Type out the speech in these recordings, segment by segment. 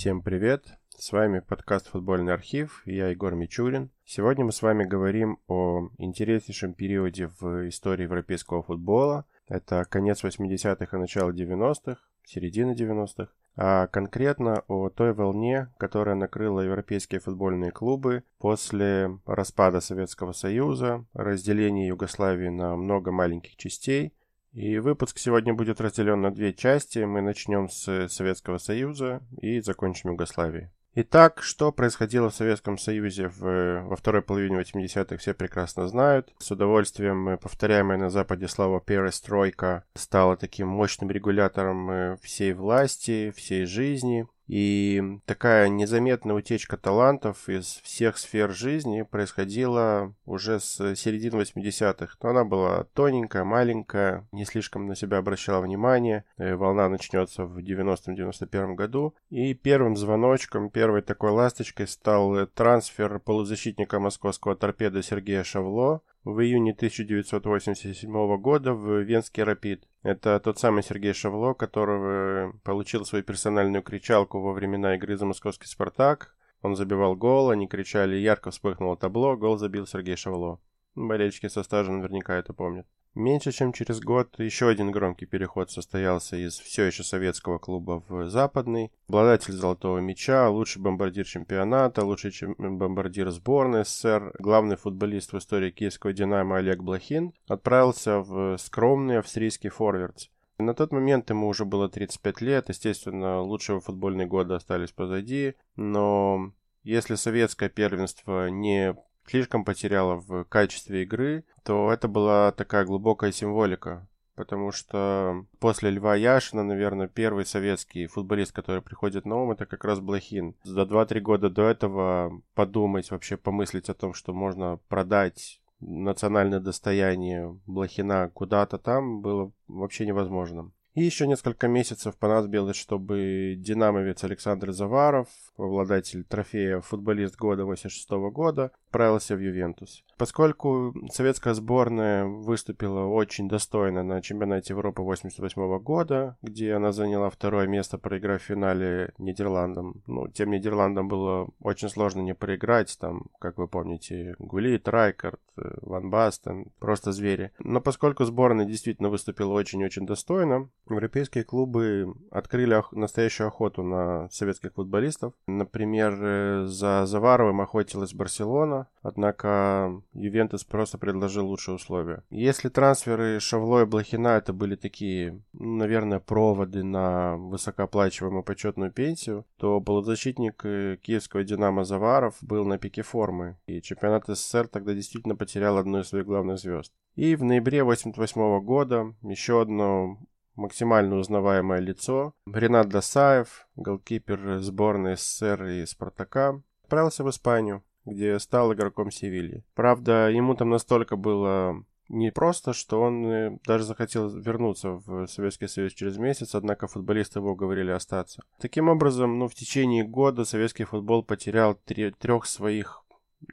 Всем привет! С вами подкаст «Футбольный архив» и я Егор Мичурин. Сегодня мы с вами говорим о интереснейшем периоде в истории европейского футбола. Это конец 80-х и начало 90-х, середина 90-х. А конкретно о той волне, которая накрыла европейские футбольные клубы после распада Советского Союза, разделения Югославии на много маленьких частей – и выпуск сегодня будет разделен на две части. Мы начнем с Советского Союза и закончим Югославией. Итак, что происходило в Советском Союзе в, во второй половине 80-х, все прекрасно знают. С удовольствием повторяемая на Западе слова «перестройка» стала таким мощным регулятором э, всей власти, всей жизни. И такая незаметная утечка талантов из всех сфер жизни происходила уже с середины 80-х. Но она была тоненькая, маленькая, не слишком на себя обращала внимание. Э, волна начнется в 90-91 году. И первым звоночком, первой такой ласточкой стал трансфер полузащитника московского торпеда Сергея Шавло в июне 1987 года в Венский Рапид. Это тот самый Сергей Шавло, которого получил свою персональную кричалку во времена игры за московский «Спартак». Он забивал гол, они кричали «Ярко вспыхнуло табло», гол забил Сергей Шавло. Болельщики со стажа наверняка это помнят. Меньше чем через год еще один громкий переход состоялся из все еще советского клуба в западный. Обладатель золотого мяча, лучший бомбардир чемпионата, лучший чем... бомбардир сборной СССР, главный футболист в истории киевского «Динамо» Олег Блохин отправился в скромный австрийский форвардс. На тот момент ему уже было 35 лет, естественно, лучшие футбольные годы остались позади, но если советское первенство не слишком потеряла в качестве игры, то это была такая глубокая символика. Потому что после Льва Яшина, наверное, первый советский футболист, который приходит на ум, это как раз Блохин. За 2-3 года до этого подумать, вообще помыслить о том, что можно продать национальное достояние Блохина куда-то там, было вообще невозможно. И еще несколько месяцев понадобилось, чтобы динамовец Александр Заваров, обладатель трофея футболист года 86 года, отправился в Ювентус. Поскольку советская сборная выступила очень достойно на чемпионате Европы 88 года, где она заняла второе место, проиграв в финале Нидерландам. Ну, тем Нидерландам было очень сложно не проиграть, там, как вы помните, Гулит, Райкард, Ван Бастен, просто звери. Но поскольку сборная действительно выступила очень-очень достойно, европейские клубы открыли настоящую охоту на советских футболистов. Например, э, за Заваровым охотилась Барселона, однако Ювентус просто предложил лучшие условия. Если трансферы Шавло и Блохина это были такие, ну, наверное, проводы на высокооплачиваемую почетную пенсию, то полузащитник э, киевского «Динамо» Заваров был на пике формы, и чемпионат СССР тогда действительно потерял одну из своих главных звезд. И в ноябре 1988 года еще одно максимально узнаваемое лицо. Ренат Досаев, голкипер сборной СССР и Спартака, отправился в Испанию, где стал игроком Севильи. Правда, ему там настолько было не просто, что он э, даже захотел вернуться в Советский Союз через месяц, однако футболисты его говорили остаться. Таким образом, ну, в течение года советский футбол потерял трех своих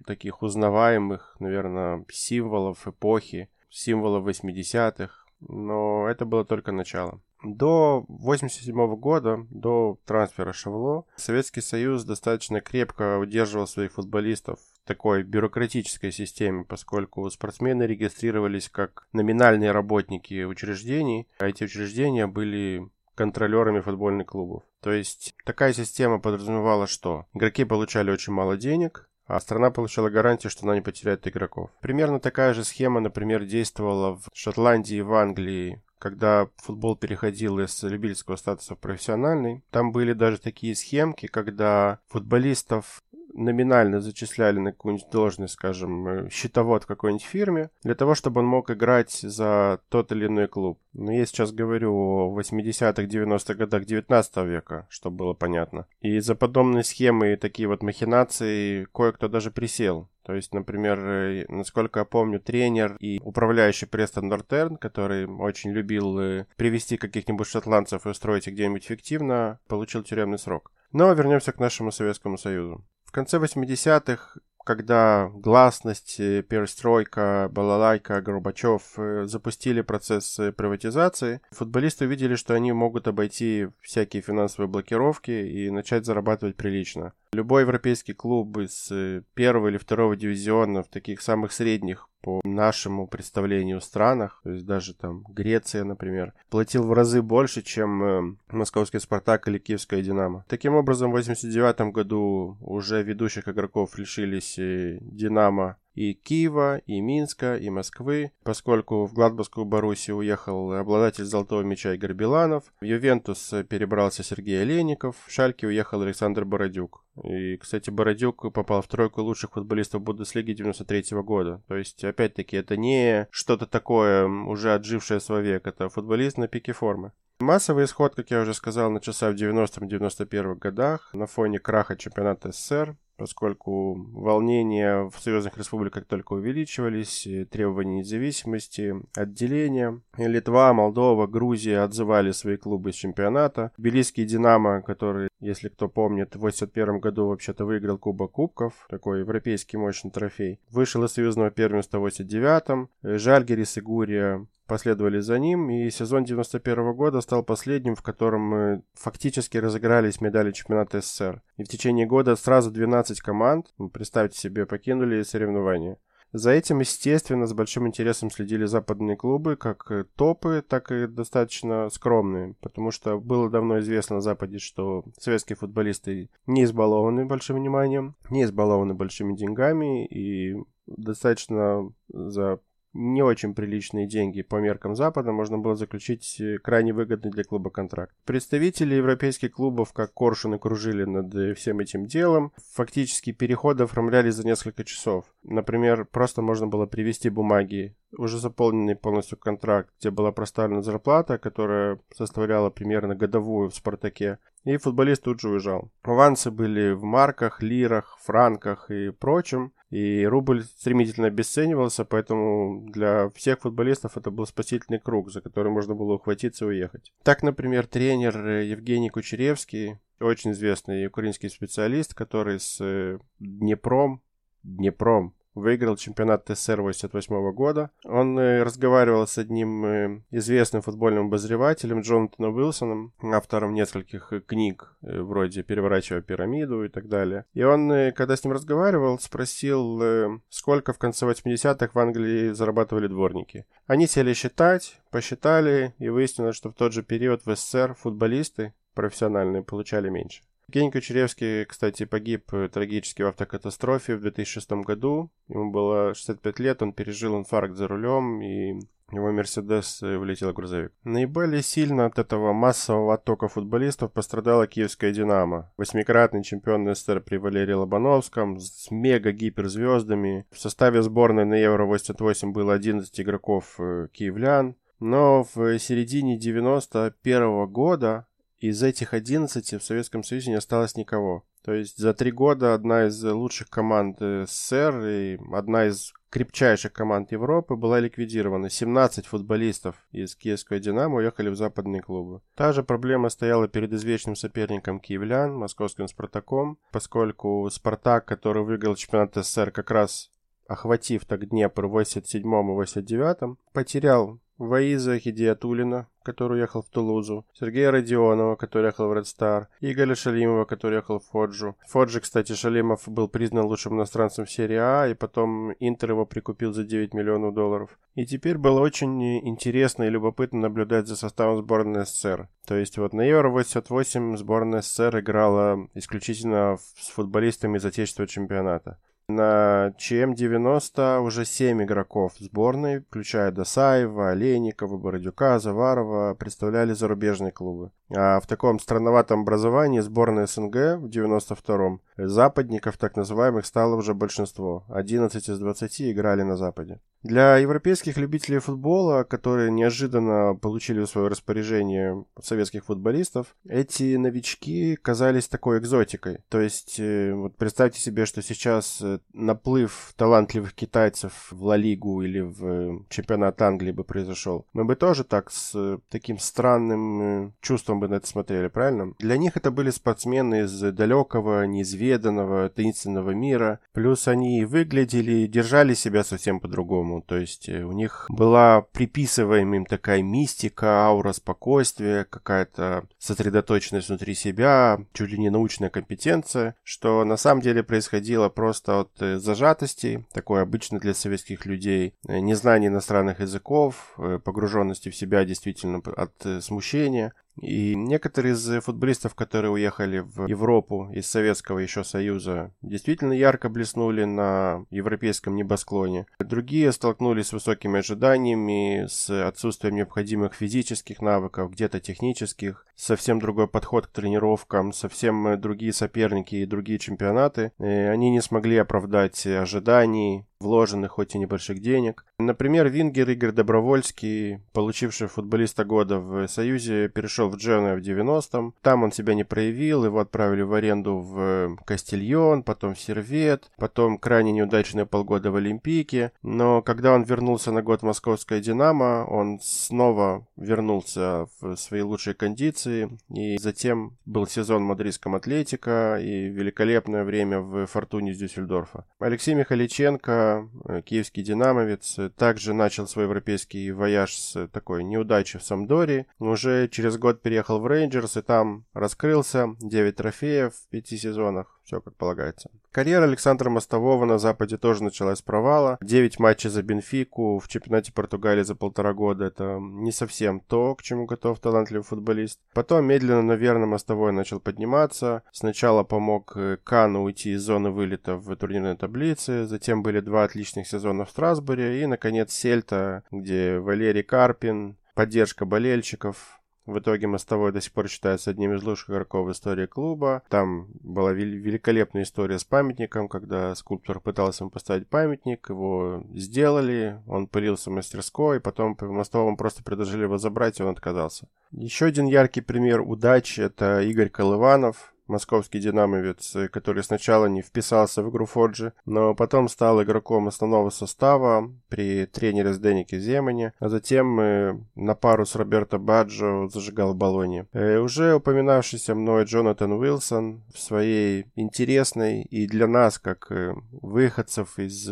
таких узнаваемых, наверное, символов эпохи, символов 80-х, но это было только начало. До 1987 года, до трансфера Шавло, Советский Союз достаточно крепко удерживал своих футболистов в такой бюрократической системе, поскольку спортсмены регистрировались как номинальные работники учреждений, а эти учреждения были контролерами футбольных клубов. То есть такая система подразумевала, что игроки получали очень мало денег, а страна получила гарантию, что она не потеряет игроков. Примерно такая же схема, например, действовала в Шотландии и в Англии, когда футбол переходил из любительского статуса в профессиональный. Там были даже такие схемки, когда футболистов номинально зачисляли на какую-нибудь должность, скажем, э, счетовод в какой-нибудь фирме, для того, чтобы он мог играть за тот или иной клуб. Но я сейчас говорю о 80-х, 90-х годах 19 века, чтобы было понятно. И за подобные схемы и такие вот махинации кое-кто даже присел. То есть, например, э, насколько я помню, тренер и управляющий Престон Нортерн, который очень любил э, привести каких-нибудь шотландцев и устроить их где-нибудь фиктивно, получил тюремный срок. Но вернемся к нашему Советскому Союзу. В конце 80-х когда гласность, э, перестройка, балалайка, Горбачев э, запустили процесс э, приватизации, футболисты увидели, что они могут обойти всякие финансовые блокировки и начать зарабатывать прилично. Любой европейский клуб из первого или второго дивизиона в таких самых средних по нашему представлению странах, то есть даже там Греция, например, платил в разы больше, чем э, московский «Спартак» или киевская «Динамо». Таким образом, в 89 году уже ведущих игроков лишились э, «Динамо» и Киева, и Минска, и Москвы, поскольку в Гладбасскую Боруссию уехал обладатель золотого мяча Игорь Биланов, в Ювентус перебрался Сергей Олейников, в Шальке уехал Александр Бородюк. И, кстати, Бородюк попал в тройку лучших футболистов Бундеслиги 93 -го года. То есть, опять-таки, это не что-то такое уже отжившее свой век, это футболист на пике формы. Массовый исход, как я уже сказал, начался в 90-91 годах на фоне краха чемпионата СССР поскольку волнения в союзных республиках только увеличивались, требования независимости, отделения. Литва, Молдова, Грузия отзывали свои клубы из чемпионата. Тбилисский «Динамо», который, если кто помнит, в 1981 году вообще-то выиграл Кубок Кубков, такой европейский мощный трофей, вышел из союзного первенства в 89 Жальгерис и Гурия последовали за ним, и сезон 91 года стал последним, в котором мы фактически разыгрались медали чемпионата СССР. И в течение года сразу 12 команд, представьте себе, покинули соревнования. За этим, естественно, с большим интересом следили западные клубы, как топы, так и достаточно скромные, потому что было давно известно на Западе, что советские футболисты не избалованы большим вниманием, не избалованы большими деньгами и достаточно за не очень приличные деньги по меркам Запада можно было заключить э, крайне выгодный для клуба контракт. Представители европейских клубов, как Коршуны, кружили над э, всем этим делом. Фактически переходы оформлялись за несколько часов. Например, просто можно было привести бумаги, уже заполненный полностью контракт, где была проставлена зарплата, которая составляла примерно годовую в «Спартаке», и футболист тут же уезжал. Авансы были в марках, лирах, франках и прочем. И рубль стремительно обесценивался, поэтому для всех футболистов это был спасительный круг, за который можно было ухватиться и уехать. Так, например, тренер Евгений Кучеревский, очень известный украинский специалист, который с э, Днепром, Днепром выиграл чемпионат ТСР 88 года. Он э, разговаривал с одним э, известным футбольным обозревателем Джонатаном Уилсоном, автором нескольких э, книг, вроде «Переворачивая пирамиду» и так далее. И он, когда с ним разговаривал, спросил, сколько в конце 80-х в Англии зарабатывали дворники. Они сели считать, посчитали, и выяснилось, что в тот же период в СССР футболисты профессиональные получали меньше. Евгений Кучеревский, кстати, погиб э, трагически в автокатастрофе в 2006 году. Ему было 65 лет, он пережил инфаркт за рулем, и его Мерседес э, влетел в грузовик. Наиболее сильно от этого массового оттока футболистов пострадала киевская «Динамо». Восьмикратный чемпион СССР при Валерии Лобановском с мега-гиперзвездами. В составе сборной на Евро-88 было 11 игроков э, киевлян. Но в середине 91 года из этих 11 в Советском Союзе не осталось никого. То есть за три года одна из лучших команд СССР и одна из крепчайших команд Европы была ликвидирована. 17 футболистов из киевского «Динамо» уехали в западные клубы. Та же проблема стояла перед извечным соперником киевлян, московским «Спартаком», поскольку «Спартак», который выиграл чемпионат СССР как раз охватив так Днепр в 87 и 89 потерял Ваиза Хидиатулина, который уехал в Тулузу, Сергея Родионова, который уехал в Ред Стар, Игоря Шалимова, который уехал в Фоджу. Фоджи, кстати, Шалимов был признан лучшим иностранцем в серии А, и потом Интер его прикупил за 9 миллионов долларов. И теперь было очень интересно и любопытно наблюдать за составом сборной СССР. То есть вот на Евро-88 сборная СССР играла исключительно с футболистами из отечественного чемпионата. На ЧМ-90 уже 7 игроков сборной, включая Досаева, Олейникова, Бородюка, Заварова, представляли зарубежные клубы. А в таком странноватом образовании сборная СНГ в 92-м западников, так называемых, стало уже большинство. 11 из 20 играли на Западе. Для европейских любителей футбола, которые неожиданно получили в свое распоряжение советских футболистов, эти новички казались такой экзотикой. То есть, э, вот представьте себе, что сейчас э, наплыв талантливых китайцев в Ла Лигу или в э, чемпионат Англии бы произошел. Мы бы тоже так с таким странным чувством бы на это смотрели, правильно? Для них это были спортсмены из далекого, неизведанного, таинственного мира. Плюс они выглядели, держали себя совсем по-другому. То есть э, у них была приписываемая им такая мистика, аура спокойствия, какая-то сосредоточенность внутри себя, чуть ли не научная компетенция, что на самом деле происходило просто от э, зажатости, такой обычно для советских людей, э, незнание иностранных языков, погруженности в себя действительно от смущения. И некоторые из футболистов, которые уехали в Европу из Советского еще Союза, действительно ярко блеснули на европейском небосклоне. Другие столкнулись с высокими ожиданиями, с отсутствием необходимых физических навыков, где-то технических, совсем другой подход к тренировкам, совсем другие соперники и другие чемпионаты. И они не смогли оправдать ожиданий, вложенных хоть и небольших денег. Например, Вингер Игорь Добровольский, получивший футболиста года в Союзе, перешел в Джене в 90-м. Там он себя не проявил, его отправили в аренду в Кастильон, потом в Сервет, потом крайне неудачные полгода в Олимпийке. Но когда он вернулся на год в Московское Динамо, он снова вернулся в свои лучшие кондиции. И затем был сезон в мадридском Атлетико и великолепное время в Фортуне из Дюссельдорфа. Алексей Михайличенко Э, киевский динамовец, также начал свой европейский вояж с такой неудачи в Сампдории. Уже через год переехал в Рейнджерс и там раскрылся. 9 трофеев в пяти сезонах все как полагается. Карьера Александра Мостового на Западе тоже началась с провала. 9 матчей за Бенфику в чемпионате Португалии за полтора года. Это не совсем то, к чему готов талантливый футболист. Потом медленно, но верно Мостовой начал подниматься. Сначала помог э, Кану уйти из зоны вылета в турнирной таблице. Затем были два отличных сезона в Страсбуре. И, наконец, Сельта, где Валерий Карпин, поддержка болельщиков, в итоге Мостовой до сих пор считается одним из лучших игроков в истории клуба. Там была великолепная история с памятником, когда скульптор пытался ему поставить памятник, его сделали, он пылился в мастерской, потом по Мостовому просто предложили его забрать, и он отказался. Еще один яркий пример удачи – это Игорь Колыванов, московский динамовец, который сначала не вписался в игру Фоджи, но потом стал игроком основного состава при тренере Сденике Земане, а затем э, на пару с Роберто Баджо зажигал в Болоне. Э, уже упоминавшийся мной Джонатан Уилсон в своей интересной и для нас, как э, выходцев из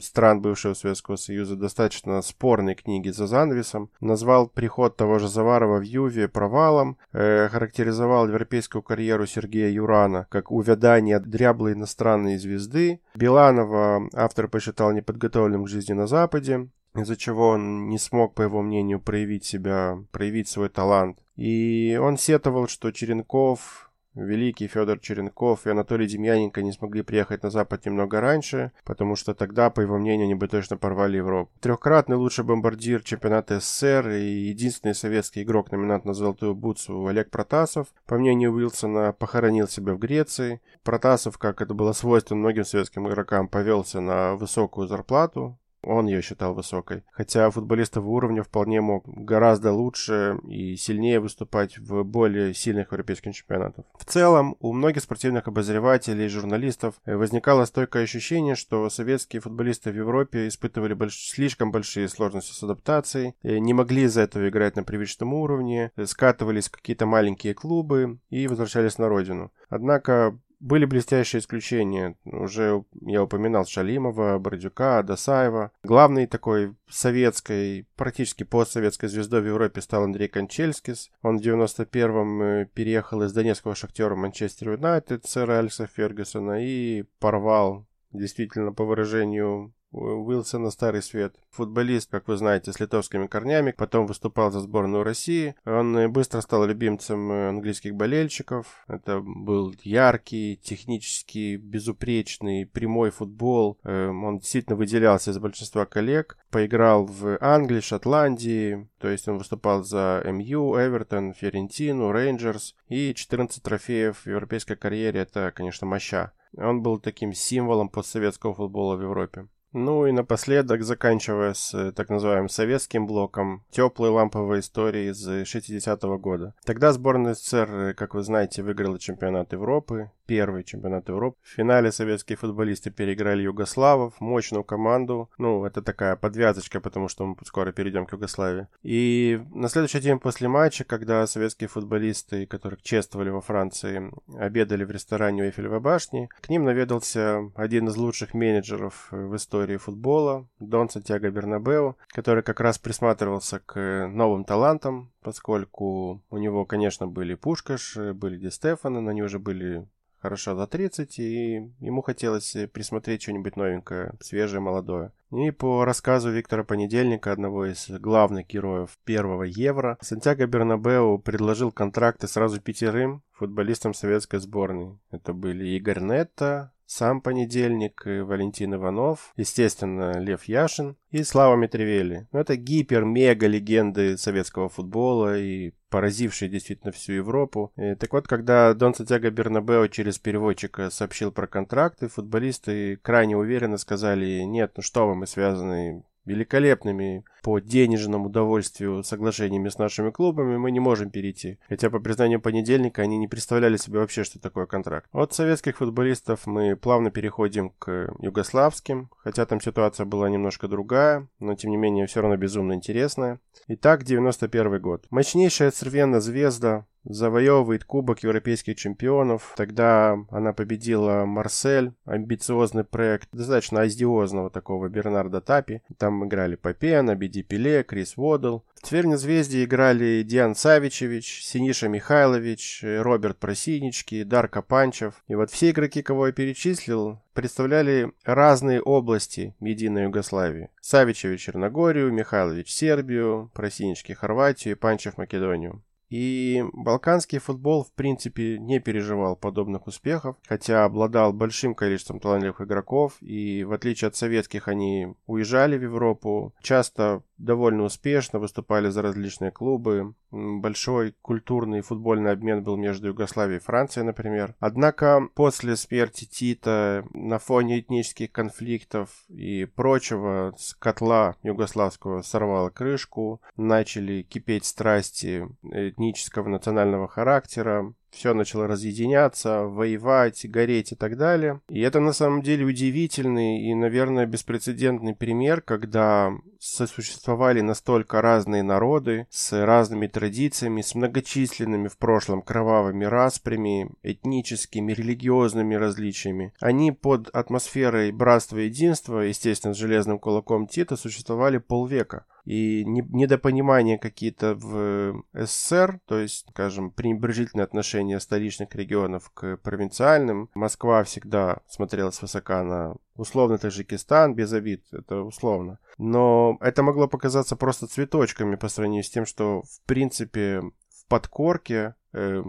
стран бывшего Советского Союза, достаточно спорной книги «За занавесом», назвал приход того же Заварова в Юве провалом, характеризовал европейскую карьеру Сергея Сергея Юрана, как увядание дряблой иностранной звезды. Биланова автор посчитал неподготовленным к жизни на Западе, из-за чего он не смог, по его мнению, проявить себя, проявить свой талант. И он сетовал, что Черенков Великий Федор Черенков и Анатолий Демьяненко не смогли приехать на Запад немного раньше, потому что тогда, по его мнению, они бы точно порвали Европу. Трехкратный лучший бомбардир чемпионата СССР и единственный советский игрок номинант на золотую бутсу Олег Протасов, по мнению Уилсона, похоронил себя в Греции. Протасов, как это было свойственно многим советским игрокам, повелся на высокую зарплату, он ее считал высокой. Хотя футболист его уровня вполне мог гораздо лучше и сильнее выступать в более сильных европейских чемпионатах. В целом, у многих спортивных обозревателей и журналистов возникало стойкое ощущение, что советские футболисты в Европе испытывали больш... слишком большие сложности с адаптацией, не могли из-за этого играть на привычном уровне, скатывались в какие-то маленькие клубы и возвращались на родину. Однако были блестящие исключения. Уже я упоминал Шалимова, Бордюка, Досаева. Главной такой советской, практически постсоветской звездой в Европе стал Андрей Кончельскис. Он в 91-м э, переехал из донецкого шахтера Манчестер Юнайтед сэра Алекса Фергюсона и порвал действительно, по выражению Уилсона Старый Свет. Футболист, как вы знаете, с литовскими корнями, потом выступал за сборную России. Он э, быстро стал любимцем э, английских болельщиков. Это был яркий, технически безупречный, прямой футбол. Э, он действительно выделялся из большинства коллег. Поиграл в Англии, Шотландии, то есть он выступал за МЮ, Эвертон, Ферентину, Рейнджерс. И 14 трофеев в европейской карьере, это, конечно, моща. Он был таким символом постсоветского футбола в Европе. Ну и напоследок, заканчивая с э, так называемым советским блоком, теплые ламповые истории из 60-го года. Тогда сборная СССР, э, как вы знаете, выиграла чемпионат Европы, первый чемпионат Европы. В финале советские футболисты переиграли югославов, мощную команду. Ну, это такая подвязочка, потому что мы скоро перейдем к Югославии. И на следующий день после матча, когда советские футболисты, которых чествовали во Франции, обедали в ресторане у Эйфелевой башни, к ним наведался один из лучших менеджеров в истории футбола, Дон Сантьяго Бернабеу, который как раз присматривался к новым талантам, поскольку у него, конечно, были Пушкаш, были Ди Стефаны, но они уже были хорошо за 30, и ему хотелось присмотреть что-нибудь новенькое, свежее, молодое. И по рассказу Виктора Понедельника, одного из главных героев первого Евро, Сантьяго Бернабеу предложил контракты сразу пятерым футболистам советской сборной. Это были Игорь Нетто, сам Понедельник, Валентин Иванов, естественно, Лев Яшин и Слава Митревели. Ну, это гипер-мега-легенды советского футбола и поразившие действительно всю Европу. И, так вот, когда Дон Сантьяго Бернабео через переводчика сообщил про контракты, футболисты крайне уверенно сказали, нет, ну что вы, мы связаны великолепными по денежному удовольствию соглашениями с нашими клубами мы не можем перейти. Хотя по признанию понедельника они не представляли себе вообще, что такое контракт. От советских футболистов мы плавно переходим к югославским, хотя там ситуация была немножко другая, но тем не менее все равно безумно интересная. Итак, 91 год. Мощнейшая Цервена Звезда завоевывает Кубок Европейских чемпионов. Тогда она победила Марсель, амбициозный проект достаточно аздиозного такого Бернарда Тапи. Там играли Попен, Абиди Пеле, Крис Водл. В Цверне Звезде играли Диан Савичевич, Синиша Михайлович, Роберт Просинички, Дарко Панчев. И вот все игроки, кого я перечислил, представляли разные области единой Югославии. Савичевич Черногорию, Михайлович Сербию, Просинички Хорватию и Панчев Македонию. И балканский футбол, в принципе, не переживал подобных успехов, хотя обладал большим количеством талантливых игроков, и в отличие от советских они уезжали в Европу, часто довольно успешно, выступали за различные клубы. Большой культурный футбольный обмен был между Югославией и Францией, например. Однако после смерти Тита на фоне этнических конфликтов и прочего с котла югославского сорвало крышку, начали кипеть страсти этнического национального характера, все начало разъединяться, воевать, гореть и так далее. И это на самом деле удивительный и, наверное, беспрецедентный пример, когда сосуществовали настолько разные народы с разными традициями, с многочисленными в прошлом кровавыми распрями, этническими, религиозными различиями. Они под атмосферой братства и единства, естественно, с железным кулаком Тита, существовали полвека и недопонимания какие-то в СССР, то есть, скажем, пренебрежительное отношение столичных регионов к провинциальным. Москва всегда смотрела свысока на условно Таджикистан, без обид, это условно. Но это могло показаться просто цветочками по сравнению с тем, что, в принципе, в подкорке э,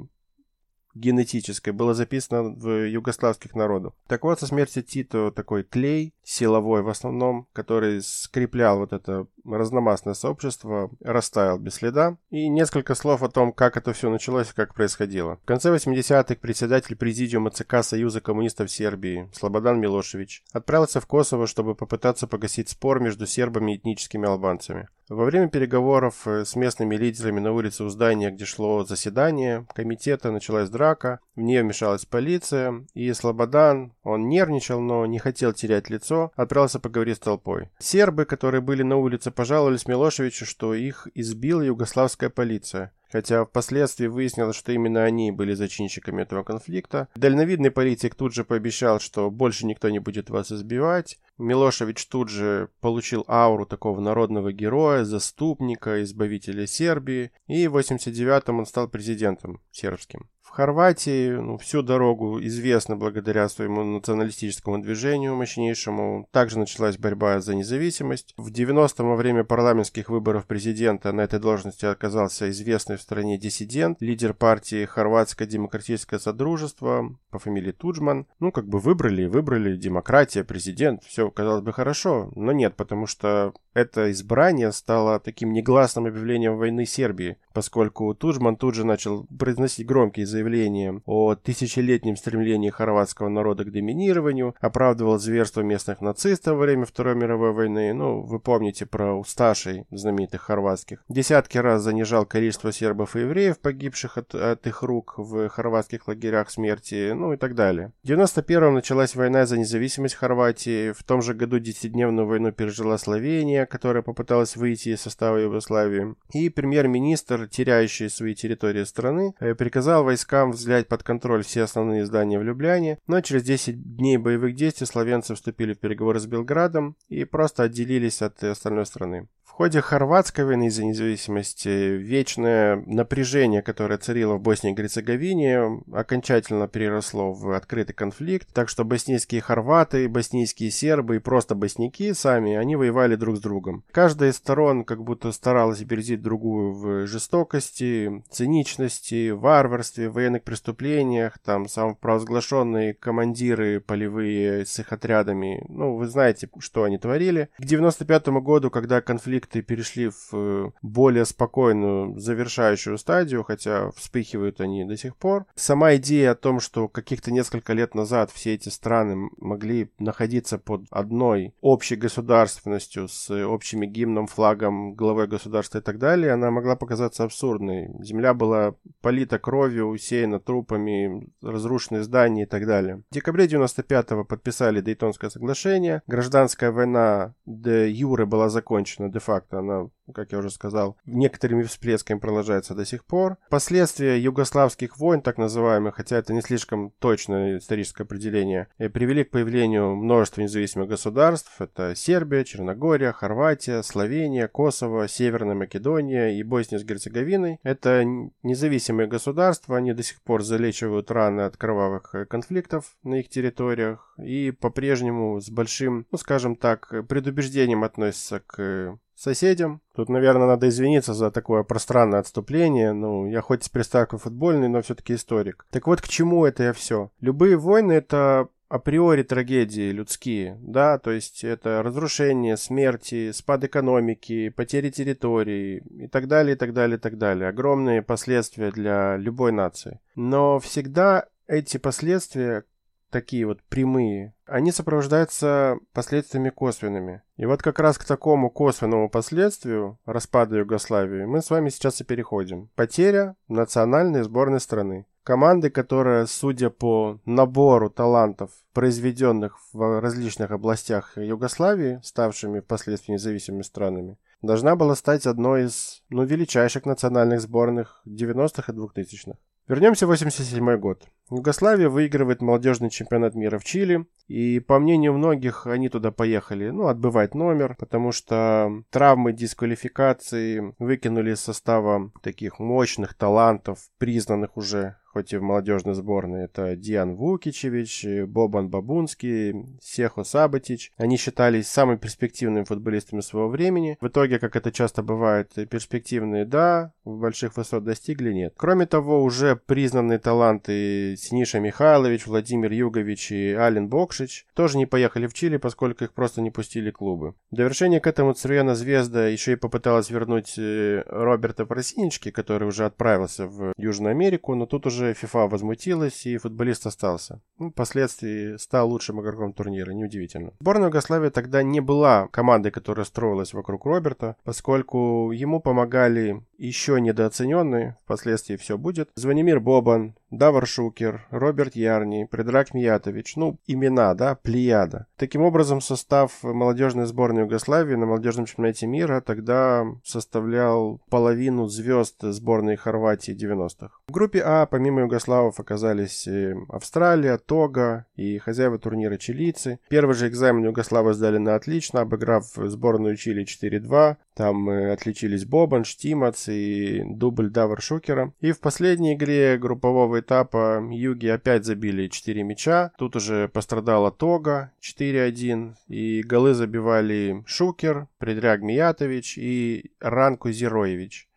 генетической было записано в югославских народах. Так вот, со смерти Тито такой клей, силовой в основном, который скреплял вот это разномастное сообщество, растаял без следа. И несколько слов о том, как это все началось и как происходило. В конце 80-х председатель президиума ЦК Союза коммунистов Сербии Слободан Милошевич отправился в Косово, чтобы попытаться погасить спор между сербами и этническими албанцами. Во время переговоров э, с местными лидерами на улице у здания, где шло заседание комитета, началась драка. В нее вмешалась полиция, и Слободан, он нервничал, но не хотел терять лицо, отправился поговорить с толпой. Сербы, которые были на улице, пожаловались Милошевичу, что их избила югославская полиция хотя впоследствии выяснилось, что именно они были зачинщиками этого конфликта. Дальновидный политик тут же пообещал, что больше никто не будет вас избивать. Милошевич тут же получил ауру такого народного героя, заступника, избавителя Сербии, и в 89-м он стал президентом сербским. В Хорватии ну, всю дорогу известно благодаря своему националистическому движению мощнейшему. Также началась борьба за независимость. В 90-м во время парламентских выборов президента на этой должности оказался известный в стране диссидент, лидер партии Хорватское демократическое содружество по фамилии Туджман. Ну, как бы выбрали, выбрали, демократия, президент, все, казалось бы, хорошо, но нет, потому что это избрание стало таким негласным объявлением войны Сербии, поскольку Туджман тут же начал произносить громкие заявления заявлением о тысячелетнем стремлении хорватского народа к доминированию, оправдывал зверство местных нацистов во время Второй мировой войны. Ну, вы помните про усташей знаменитых хорватских. Десятки раз занижал количество сербов и евреев, погибших от, от их рук в хорватских лагерях смерти, ну и так далее. В 91-м началась война за независимость Хорватии. В том же году десятидневную войну пережила Словения, которая попыталась выйти из состава Югославии. И премьер-министр, теряющий свои территории страны, э, приказал войскам взять под контроль все основные здания в Любляне, но через 10 дней боевых действий словенцы вступили в переговоры с Белградом и просто отделились от остальной страны. В ходе хорватской войны за независимость вечное напряжение, которое царило в Боснии и Герцеговине, окончательно переросло в открытый конфликт, так что боснийские хорваты, боснийские сербы и просто босняки сами, они воевали друг с другом. Каждая из сторон как будто старалась березить другую в жестокости, циничности, варварстве, военных преступлениях, там самопровозглашенные командиры полевые с их отрядами, ну, вы знаете, что они творили. К 95 году, когда конфликт конфликты перешли в э, более спокойную завершающую стадию, хотя вспыхивают они до сих пор. Сама идея о том, что каких-то несколько лет назад все эти страны могли находиться под одной общей государственностью с общими гимном, флагом, главой государства и так далее, она могла показаться абсурдной. Земля была полита кровью, усеяна трупами, разрушенные здания и так далее. В декабре 95-го подписали Дейтонское соглашение. Гражданская война де юре была закончена де факто она как я уже сказал, некоторыми всплесками продолжается до сих пор. Последствия югославских войн, так называемых, хотя это не слишком точное историческое определение, э, привели к появлению множества независимых государств. Это Сербия, Черногория, Хорватия, Словения, Косово, Северная Македония и Босния с Герцеговиной. Это независимые государства, они до сих пор залечивают раны от кровавых э, конфликтов на их территориях и по-прежнему с большим, ну скажем так, предубеждением относятся к соседям. Тут, наверное, надо извиниться за такое пространное отступление. Ну, я хоть с приставкой футбольный, но все-таки историк. Так вот, к чему это я все? Любые войны — это априори трагедии людские, да, то есть это разрушение, смерти, спад экономики, потери территории и так далее, и так далее, и так далее. Огромные последствия для любой нации. Но всегда эти последствия такие вот прямые, они сопровождаются последствиями косвенными. И вот как раз к такому косвенному последствию распада Югославии мы с вами сейчас и переходим. Потеря национальной сборной страны. Команды, которая, судя по набору талантов, произведенных в различных областях Югославии, ставшими впоследствии независимыми странами, должна была стать одной из ну, величайших национальных сборных 90-х и 2000-х. Вернемся в 87 год. Югославия выигрывает молодежный чемпионат мира в Чили, и по мнению многих они туда поехали, ну, отбывать номер, потому что травмы, дисквалификации выкинули из состава таких мощных талантов, признанных уже хоть и в молодежной сборной, это Диан Вукичевич, Бобан Бабунский, Сехо Сабатич. Они считались самыми перспективными футболистами своего времени. В итоге, как это часто бывает, перспективные да, больших высот достигли нет. Кроме того, уже признанные таланты Синиша Михайлович, Владимир Югович и Ален Бокшич тоже не поехали в Чили, поскольку их просто не пустили клубы. В довершение к этому Цервена Звезда еще и попыталась вернуть э, Роберта Просинички, который уже отправился в Южную Америку, но тут уже FIFA возмутилась, и футболист остался. Ну, впоследствии стал лучшим игроком турнира, неудивительно. Сборная Югославии тогда не была командой, которая строилась вокруг Роберта, поскольку ему помогали еще недооцененные, впоследствии все будет, Звонимир Бобан, Давар Шукер, Роберт Ярни, Предрак Миятович, ну, имена, да, плеяда. Таким образом, состав молодежной сборной Югославии на молодежном чемпионате мира тогда составлял половину звезд сборной Хорватии 90-х. В группе А, помимо югославов, оказались Австралия, Тога и хозяева турнира чилийцы. Первый же экзамен югославы сдали на отлично, обыграв сборную Чили 4-2. Там отличились Бобан, Штимац и дубль Давар Шукера. И в последней игре группового этапа Юги опять забили 4 мяча. Тут уже пострадала Тога 4-1. И голы забивали Шукер, Предряг Миятович и Ранку Зероевич.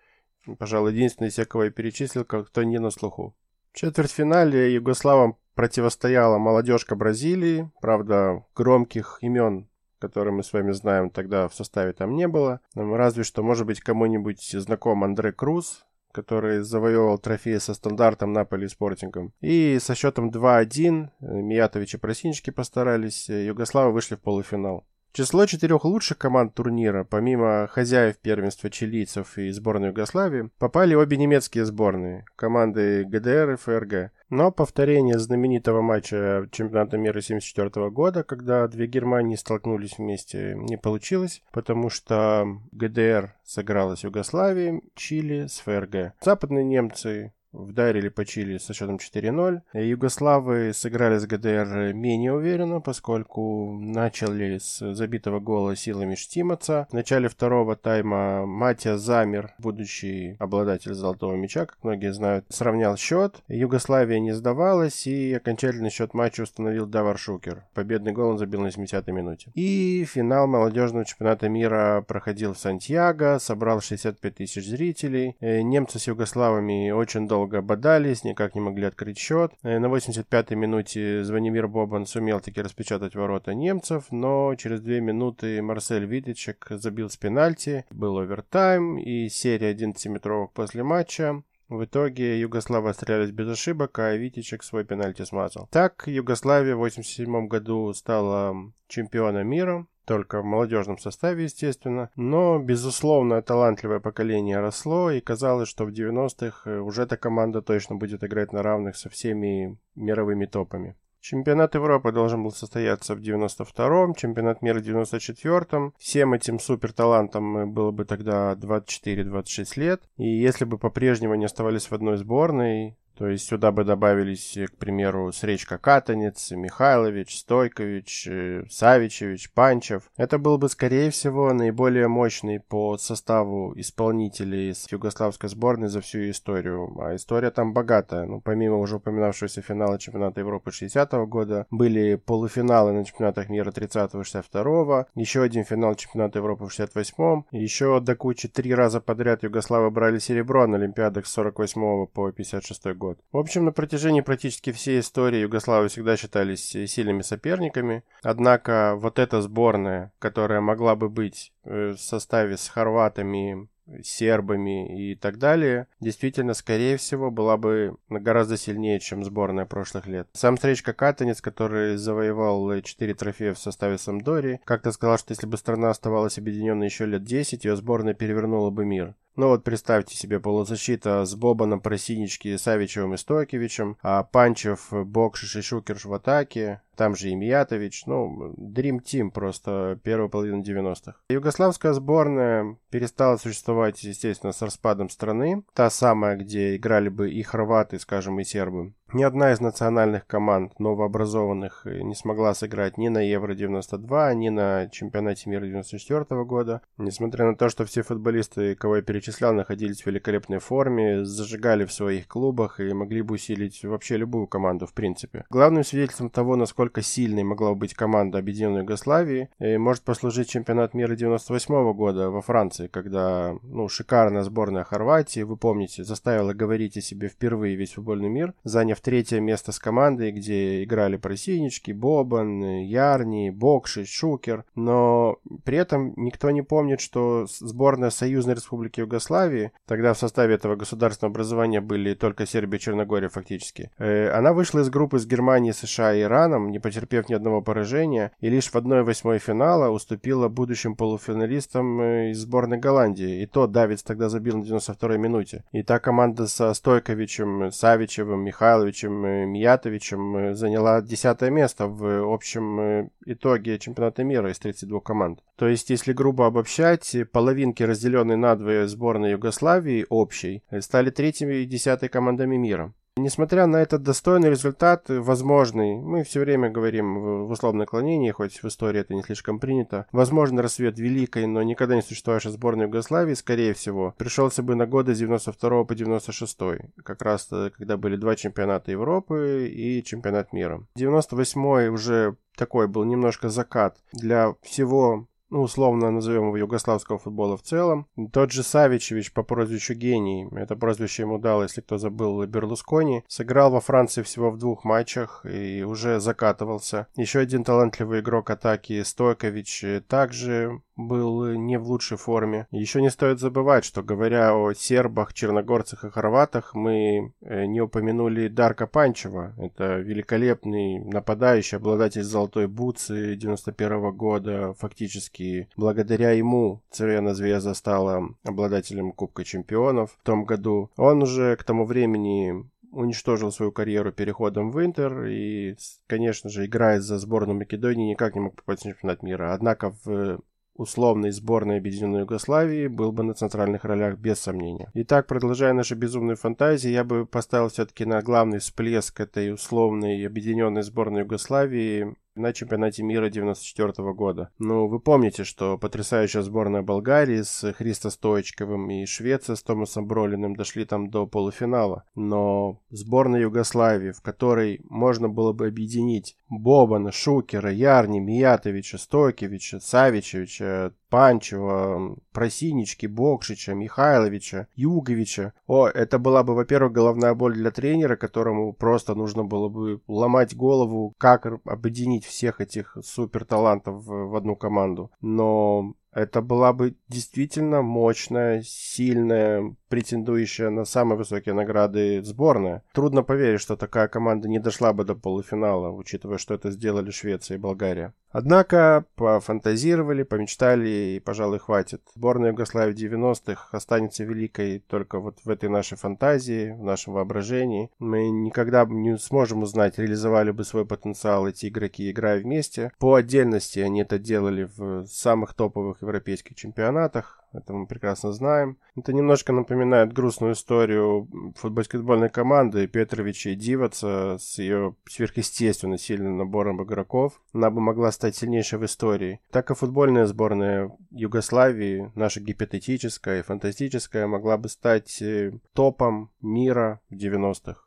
Пожалуй, единственный из кого я перечислил, кто не на слуху. В четвертьфинале Югославам противостояла молодежка Бразилии. Правда, громких имен которые мы с вами знаем, тогда в составе там не было. Разве что, может быть, кому-нибудь знаком Андре Круз, который завоевывал трофеи со стандартом Наполи и Спортингом. И со счетом 2-1 Миятович и Просинчики постарались, югославы вышли в полуфинал. Число четырех лучших команд турнира, помимо хозяев первенства чилийцев и сборной Югославии, попали обе немецкие сборные, команды ГДР и ФРГ. Но повторение знаменитого матча чемпионата мира 1974 года, когда две Германии столкнулись вместе, не получилось, потому что ГДР сыграла с Югославией, Чили с ФРГ. Западные немцы вдарили по Чили со счетом 4-0. Югославы сыграли с ГДР менее уверенно, поскольку начали с забитого гола силами Штимаца. В начале второго тайма Матя Замер, будущий обладатель золотого мяча, как многие знают, сравнял счет. Югославия не сдавалась, и окончательный счет матча установил Давар Шукер. Победный гол он забил на 70-й минуте. И финал молодежного чемпионата мира проходил в Сантьяго, собрал 65 тысяч зрителей. Э, немцы с югославами очень долго долго бодались, никак не могли открыть счет. Э, на 85-й минуте Звонимир Бобан сумел таки распечатать ворота немцев, но через две минуты Марсель Витичек забил с пенальти. Был овертайм и серия 11-метровых после матча. В итоге Югославы отстрелялись без ошибок, а Витичек свой пенальти смазал. Так, Югославия в 1987 году стала чемпионом мира только в молодежном составе, естественно. Но, безусловно, талантливое поколение росло, и казалось, что в 90-х э, уже эта команда точно будет играть на равных со всеми мировыми топами. Чемпионат Европы должен был состояться в 92-м, чемпионат мира в 94-м. Всем этим суперталантам э, было бы тогда 24-26 лет. И если бы по-прежнему не оставались в одной сборной, то есть сюда бы добавились, к примеру, Сречка Катанец, Михайлович, Стойкович, э, Савичевич, Панчев. Это был бы, скорее всего, наиболее мощный по составу исполнителей с югославской сборной за всю историю. А история там богатая. Ну, помимо уже упоминавшегося финала чемпионата Европы 60-го года, были полуфиналы на чемпионатах мира 30-го и 62-го, еще один финал чемпионата Европы в 68-м, еще до кучи три раза подряд югославы брали серебро на Олимпиадах с 48 по 56 год год. В общем, на протяжении практически всей истории Югославы всегда считались сильными соперниками. Однако вот эта сборная, которая могла бы быть э, в составе с хорватами, сербами и так далее, действительно, скорее всего, была бы гораздо сильнее, чем сборная прошлых лет. Сам Стречка Катанец, который завоевал 4 трофея в составе Самдори, как-то сказал, что если бы страна оставалась объединенной еще лет 10, ее сборная перевернула бы мир. Ну вот представьте себе полузащита с Бобаном, Просинички, Савичевым и Стойковичем, а Панчев, Бокшиш и Шукерш в атаке, там же и Миятович, ну, Dream Team просто первой половины 90-х. Югославская сборная перестала существовать, естественно, с распадом страны. Та самая, где играли бы и хорваты, скажем, и сербы. Ни одна из национальных команд новообразованных не смогла сыграть ни на Евро-92, ни на чемпионате мира 94 года. Несмотря на то, что все футболисты, кого я перечислял, находились в великолепной форме, зажигали в своих клубах и могли бы усилить вообще любую команду в принципе. Главным свидетельством того, насколько сильной могла быть команда Объединенной Югославии, э, может послужить чемпионат мира 98 года во Франции, когда ну, шикарная сборная Хорватии, вы помните, заставила говорить о себе впервые весь футбольный мир, заняв третье место с командой, где играли Просинички, Бобан, Ярни, Бокшич, Шукер. Но при этом никто не помнит, что сборная Союзной Республики Югославии, тогда в составе этого государственного образования были только Сербия и Черногория фактически, э, она вышла из группы с Германией, США и Ираном, не потерпев ни одного поражения, и лишь в 1-8 финала уступила будущим полуфиналистам э, из сборной Голландии. И то Давидс тогда забил на 92-й минуте. И та команда со Стойковичем, Савичевым, Михайловичем, Ивановичем э, Миятовичем э, заняла десятое место в общем э, итоге чемпионата мира из 32 команд. То есть, если грубо обобщать, половинки, разделенные на две сборные Югославии общей, стали третьими и десятой командами мира. Несмотря на этот достойный результат, возможный, мы все время говорим в условном клонении, хоть в истории это не слишком принято, возможный рассвет великой, но никогда не существовавшей сборной Югославии, скорее всего, пришелся бы на годы с 92 по 96, как раз э, когда были два чемпионата Европы и чемпионат мира. 98 уже такой был немножко закат для всего ну, условно назовем его югославского футбола в целом. Тот же Савичевич по прозвищу Гений, это прозвище ему дал, если кто забыл, Берлускони, сыграл во Франции всего в двух матчах и уже закатывался. Еще один талантливый игрок атаки Стойкович также был не в лучшей форме. Еще не стоит забывать, что говоря о сербах, черногорцах и хорватах, мы э, не упомянули Дарка Панчева. Это великолепный нападающий, обладатель золотой бутсы 91 года. Фактически благодаря ему Цервена Звезда стала обладателем Кубка Чемпионов в том году. Он уже к тому времени уничтожил свою карьеру переходом в Интер и, конечно же, играя за сборную Македонии, никак не мог попасть на чемпионат мира. Однако в условной сборной Объединенной Югославии был бы на центральных ролях без сомнения. Итак, продолжая наши безумные фантазии, я бы поставил все-таки на главный всплеск этой условной Объединенной сборной Югославии на чемпионате мира 94 года. Ну, вы помните, что потрясающая сборная Болгарии с Христо Стоечковым и Швеция с Томасом Бролиным дошли там до полуфинала. Но сборная Югославии, в которой можно было бы объединить Бобана, Шукера, Ярни, Миятовича, Стойкевича, Савичевича, Панчева, Просинички, Бокшича, Михайловича, Юговича. О, это была бы, во-первых, головная боль для тренера, которому просто нужно было бы ломать голову, как объединить всех этих супер талантов в, одну команду. Но это была бы действительно мощная, сильная, претендующая на самые высокие награды сборная. Трудно поверить, что такая команда не дошла бы до полуфинала, учитывая, что это сделали Швеция и Болгария. Однако пофантазировали, помечтали и, пожалуй, хватит. Сборная Югославии 90-х останется великой только вот в этой нашей фантазии, в нашем воображении. Мы никогда не сможем узнать, реализовали бы свой потенциал эти игроки, играя вместе. По отдельности они это делали в самых топовых европейских чемпионатах, это мы прекрасно знаем. Это немножко напоминает грустную историю баскетбольной команды Петровича и Диваца с ее сверхъестественно сильным набором игроков. Она бы могла стать сильнейшей в истории. Так и футбольная сборная Югославии, наша гипотетическая и фантастическая, могла бы стать э, топом мира в 90-х.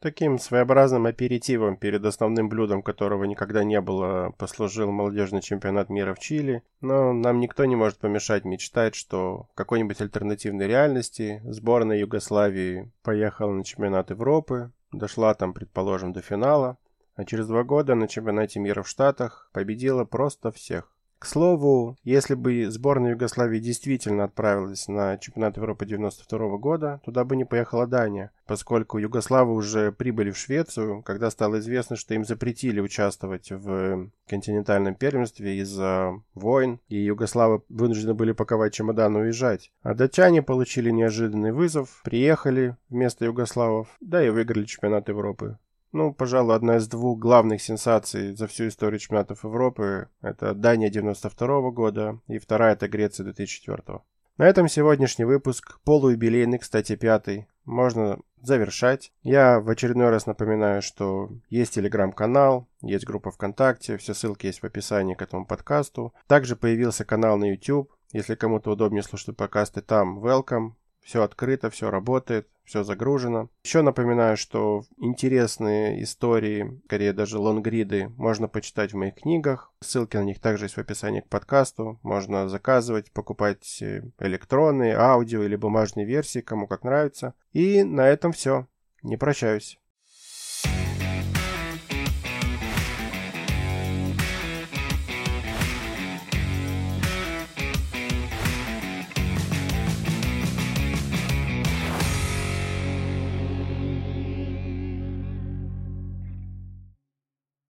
Таким своеобразным аперитивом перед основным блюдом, которого никогда не было, послужил молодежный чемпионат мира в Чили. Но нам никто не может помешать мечтать, что в какой-нибудь альтернативной реальности сборная Югославии поехала на чемпионат Европы, дошла там, предположим, до финала, а через два года на чемпионате мира в Штатах победила просто всех. К слову, если бы сборная Югославии действительно отправилась на чемпионат Европы 92 года, туда бы не поехала Дания, поскольку югославы уже прибыли в Швецию, когда стало известно, что им запретили участвовать в континентальном первенстве из-за войн, и югославы вынуждены были паковать чемодан и уезжать. А датчане получили неожиданный вызов, приехали вместо югославов, да и выиграли чемпионат Европы. Ну, пожалуй, одна из двух главных сенсаций за всю историю чемпионатов Европы – это Дания 92 года и вторая – это Греция 2004. На этом сегодняшний выпуск, полуюбилейный, кстати, пятый, можно завершать. Я в очередной раз напоминаю, что есть телеграм-канал, есть группа ВКонтакте, все ссылки есть в описании к этому подкасту. Также появился канал на YouTube. Если кому-то удобнее слушать подкасты там, welcome. Все открыто, все работает, все загружено. Еще напоминаю, что интересные истории, скорее даже лонгриды, можно почитать в моих книгах. Ссылки на них также есть в описании к подкасту. Можно заказывать, покупать э, электронные, аудио или бумажные версии, кому как нравится. И на этом все. Не прощаюсь.